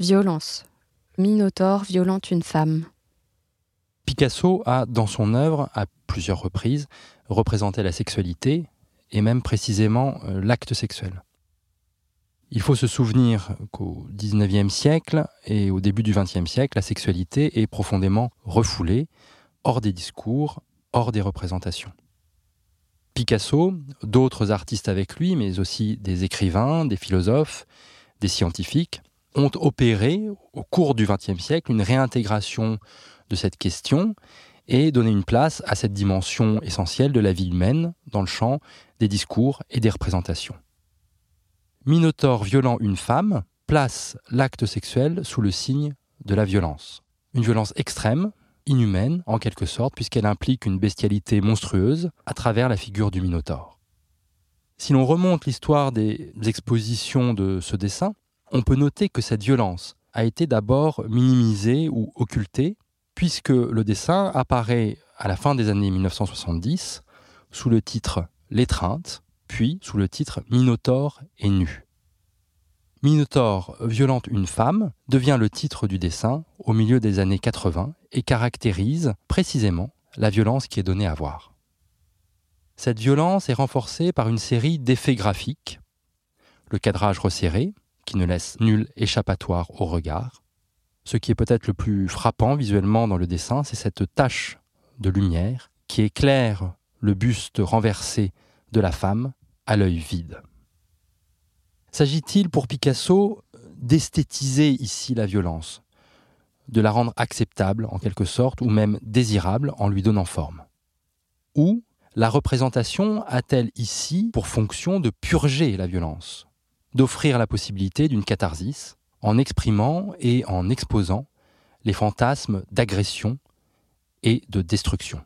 Violence. Minotaure violente une femme. Picasso a, dans son œuvre, à plusieurs reprises, représenté la sexualité, et même précisément euh, l'acte sexuel. Il faut se souvenir qu'au XIXe siècle et au début du XXe siècle, la sexualité est profondément refoulée, hors des discours, hors des représentations. Picasso, d'autres artistes avec lui, mais aussi des écrivains, des philosophes, des scientifiques, ont opéré au cours du XXe siècle une réintégration de cette question et donné une place à cette dimension essentielle de la vie humaine dans le champ des discours et des représentations. Minotaure violant une femme place l'acte sexuel sous le signe de la violence. Une violence extrême, inhumaine en quelque sorte, puisqu'elle implique une bestialité monstrueuse à travers la figure du Minotaure. Si l'on remonte l'histoire des expositions de ce dessin, on peut noter que cette violence a été d'abord minimisée ou occultée, puisque le dessin apparaît à la fin des années 1970 sous le titre L'étreinte, puis sous le titre Minotaure est nu. Minotaure violente une femme devient le titre du dessin au milieu des années 80 et caractérise précisément la violence qui est donnée à voir. Cette violence est renforcée par une série d'effets graphiques, le cadrage resserré, qui ne laisse nul échappatoire au regard. Ce qui est peut-être le plus frappant visuellement dans le dessin, c'est cette tache de lumière qui éclaire le buste renversé de la femme à l'œil vide. S'agit-il pour Picasso d'esthétiser ici la violence, de la rendre acceptable en quelque sorte, ou même désirable en lui donnant forme? Ou la représentation a-t-elle ici pour fonction de purger la violence, d'offrir la possibilité d'une catharsis en exprimant et en exposant les fantasmes d'agression et de destruction.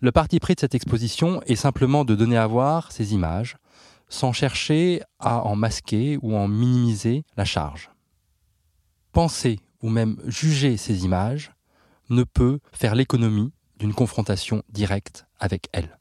Le parti pris de cette exposition est simplement de donner à voir ces images sans chercher à en masquer ou en minimiser la charge. Penser ou même juger ces images ne peut faire l'économie d'une confrontation directe avec elles.